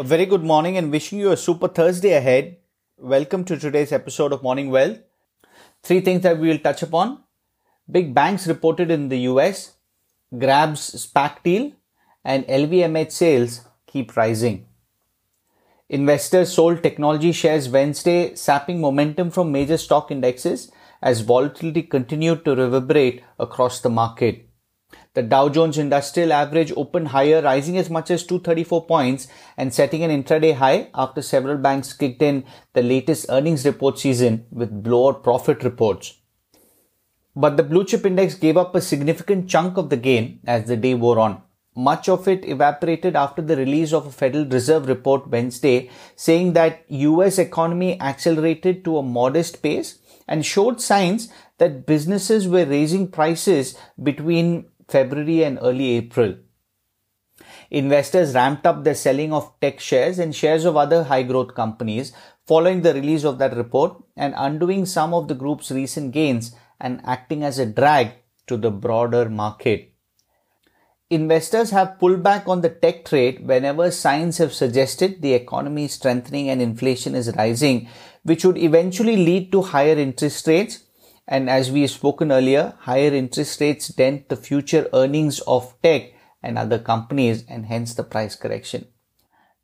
A very good morning and wishing you a super Thursday ahead. Welcome to today's episode of Morning Wealth. Three things that we will touch upon. Big banks reported in the US, Grab's SPAC deal, and LVMH sales keep rising. Investors sold technology shares Wednesday, sapping momentum from major stock indexes as volatility continued to reverberate across the market. The Dow Jones Industrial Average opened higher, rising as much as 234 points and setting an intraday high after several banks kicked in the latest earnings report season with blowout profit reports. But the blue chip index gave up a significant chunk of the gain as the day wore on. Much of it evaporated after the release of a Federal Reserve report Wednesday saying that US economy accelerated to a modest pace and showed signs that businesses were raising prices between February and early April. Investors ramped up their selling of tech shares and shares of other high growth companies following the release of that report and undoing some of the group's recent gains and acting as a drag to the broader market. Investors have pulled back on the tech trade whenever signs have suggested the economy is strengthening and inflation is rising, which would eventually lead to higher interest rates and as we have spoken earlier, higher interest rates dent the future earnings of tech and other companies and hence the price correction.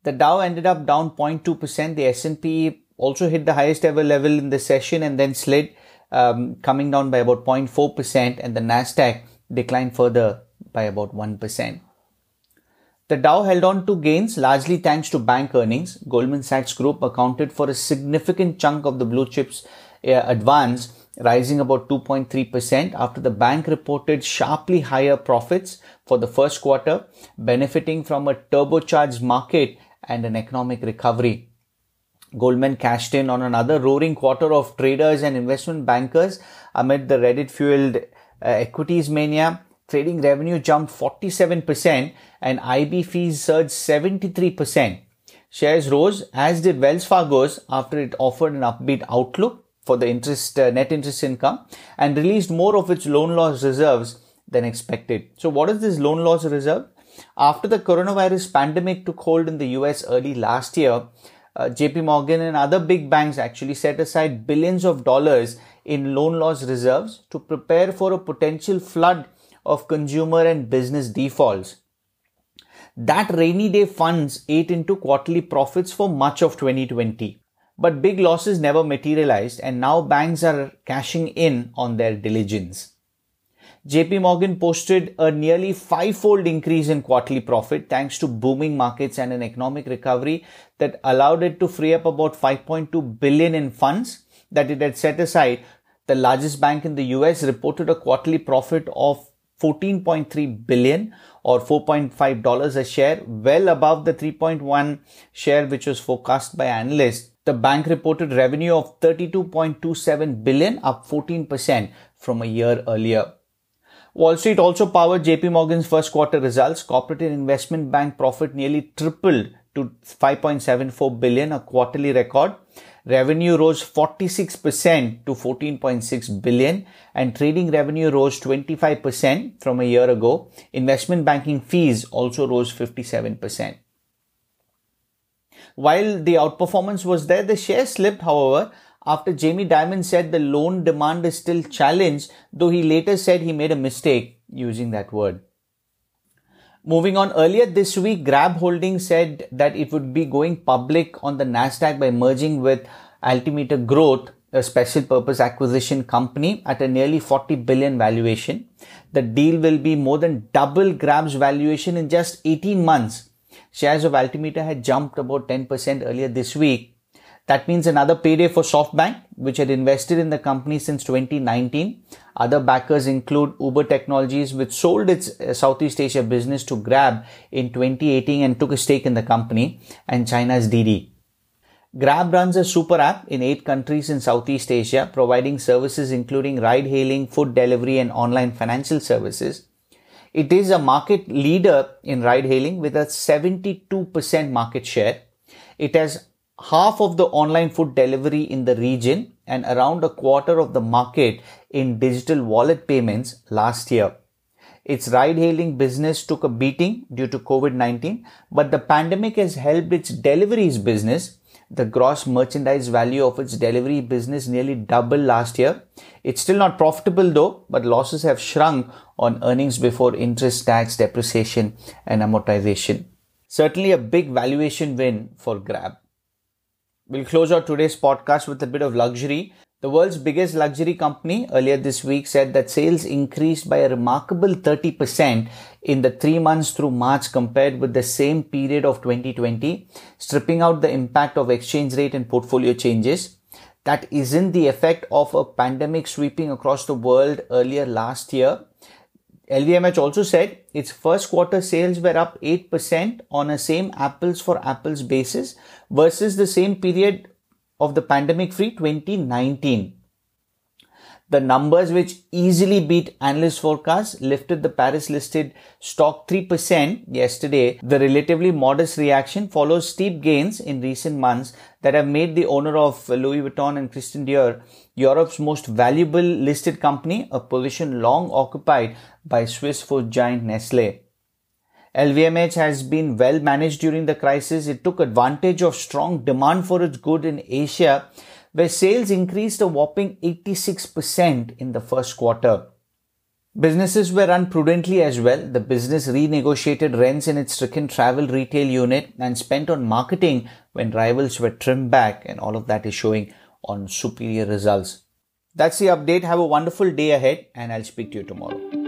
The Dow ended up down 0.2%. The S&P also hit the highest ever level in the session and then slid, um, coming down by about 0.4% and the Nasdaq declined further by about 1%. The Dow held on to gains largely thanks to bank earnings. Goldman Sachs Group accounted for a significant chunk of the blue chips uh, advance rising about 2.3% after the bank reported sharply higher profits for the first quarter, benefiting from a turbocharged market and an economic recovery. Goldman cashed in on another roaring quarter of traders and investment bankers amid the Reddit fueled uh, equities mania. Trading revenue jumped 47% and IB fees surged 73%. Shares rose, as did Wells Fargo's after it offered an upbeat outlook for the interest uh, net interest income and released more of its loan loss reserves than expected. So what is this loan loss reserve? After the coronavirus pandemic took hold in the US early last year, uh, JP Morgan and other big banks actually set aside billions of dollars in loan loss reserves to prepare for a potential flood of consumer and business defaults. That rainy day funds ate into quarterly profits for much of 2020. But big losses never materialized and now banks are cashing in on their diligence. JP Morgan posted a nearly five-fold increase in quarterly profit thanks to booming markets and an economic recovery that allowed it to free up about 5.2 billion in funds that it had set aside. The largest bank in the US reported a quarterly profit of 14.3 billion or 4.5 dollars a share, well above the 3.1 share which was forecast by analysts the bank reported revenue of 32.27 billion, up 14% from a year earlier. Wall Street also powered JP Morgan's first quarter results. Corporate and investment bank profit nearly tripled to 5.74 billion, a quarterly record. Revenue rose 46% to 14.6 billion and trading revenue rose 25% from a year ago. Investment banking fees also rose 57%. While the outperformance was there, the share slipped, however, after Jamie Dimon said the loan demand is still challenged, though he later said he made a mistake using that word. Moving on, earlier this week, Grab Holdings said that it would be going public on the Nasdaq by merging with Altimeter Growth, a special purpose acquisition company at a nearly 40 billion valuation. The deal will be more than double Grab's valuation in just 18 months Shares of Altimeter had jumped about 10% earlier this week. That means another payday for SoftBank, which had invested in the company since 2019. Other backers include Uber Technologies, which sold its uh, Southeast Asia business to Grab in 2018 and took a stake in the company, and China's Didi. Grab runs a super app in eight countries in Southeast Asia, providing services including ride hailing, food delivery, and online financial services. It is a market leader in ride hailing with a 72% market share. It has half of the online food delivery in the region and around a quarter of the market in digital wallet payments last year. Its ride hailing business took a beating due to COVID 19, but the pandemic has helped its deliveries business. The gross merchandise value of its delivery business nearly doubled last year. It's still not profitable though, but losses have shrunk on earnings before interest, tax, depreciation, and amortization. Certainly a big valuation win for Grab. We'll close out today's podcast with a bit of luxury. The world's biggest luxury company earlier this week said that sales increased by a remarkable 30% in the three months through March compared with the same period of 2020, stripping out the impact of exchange rate and portfolio changes. That isn't the effect of a pandemic sweeping across the world earlier last year. LVMH also said its first quarter sales were up 8% on a same apples for apples basis versus the same period of the pandemic free 2019. The numbers which easily beat analyst forecasts lifted the Paris listed stock 3% yesterday. The relatively modest reaction follows steep gains in recent months that have made the owner of Louis Vuitton and Christian Dior Europe's most valuable listed company, a position long occupied by Swiss food giant Nestle. LVMH has been well managed during the crisis. It took advantage of strong demand for its good in Asia where sales increased a whopping 86% in the first quarter. Businesses were run prudently as well. The business renegotiated rents in its stricken travel retail unit and spent on marketing when rivals were trimmed back, and all of that is showing on superior results. That's the update. Have a wonderful day ahead, and I'll speak to you tomorrow.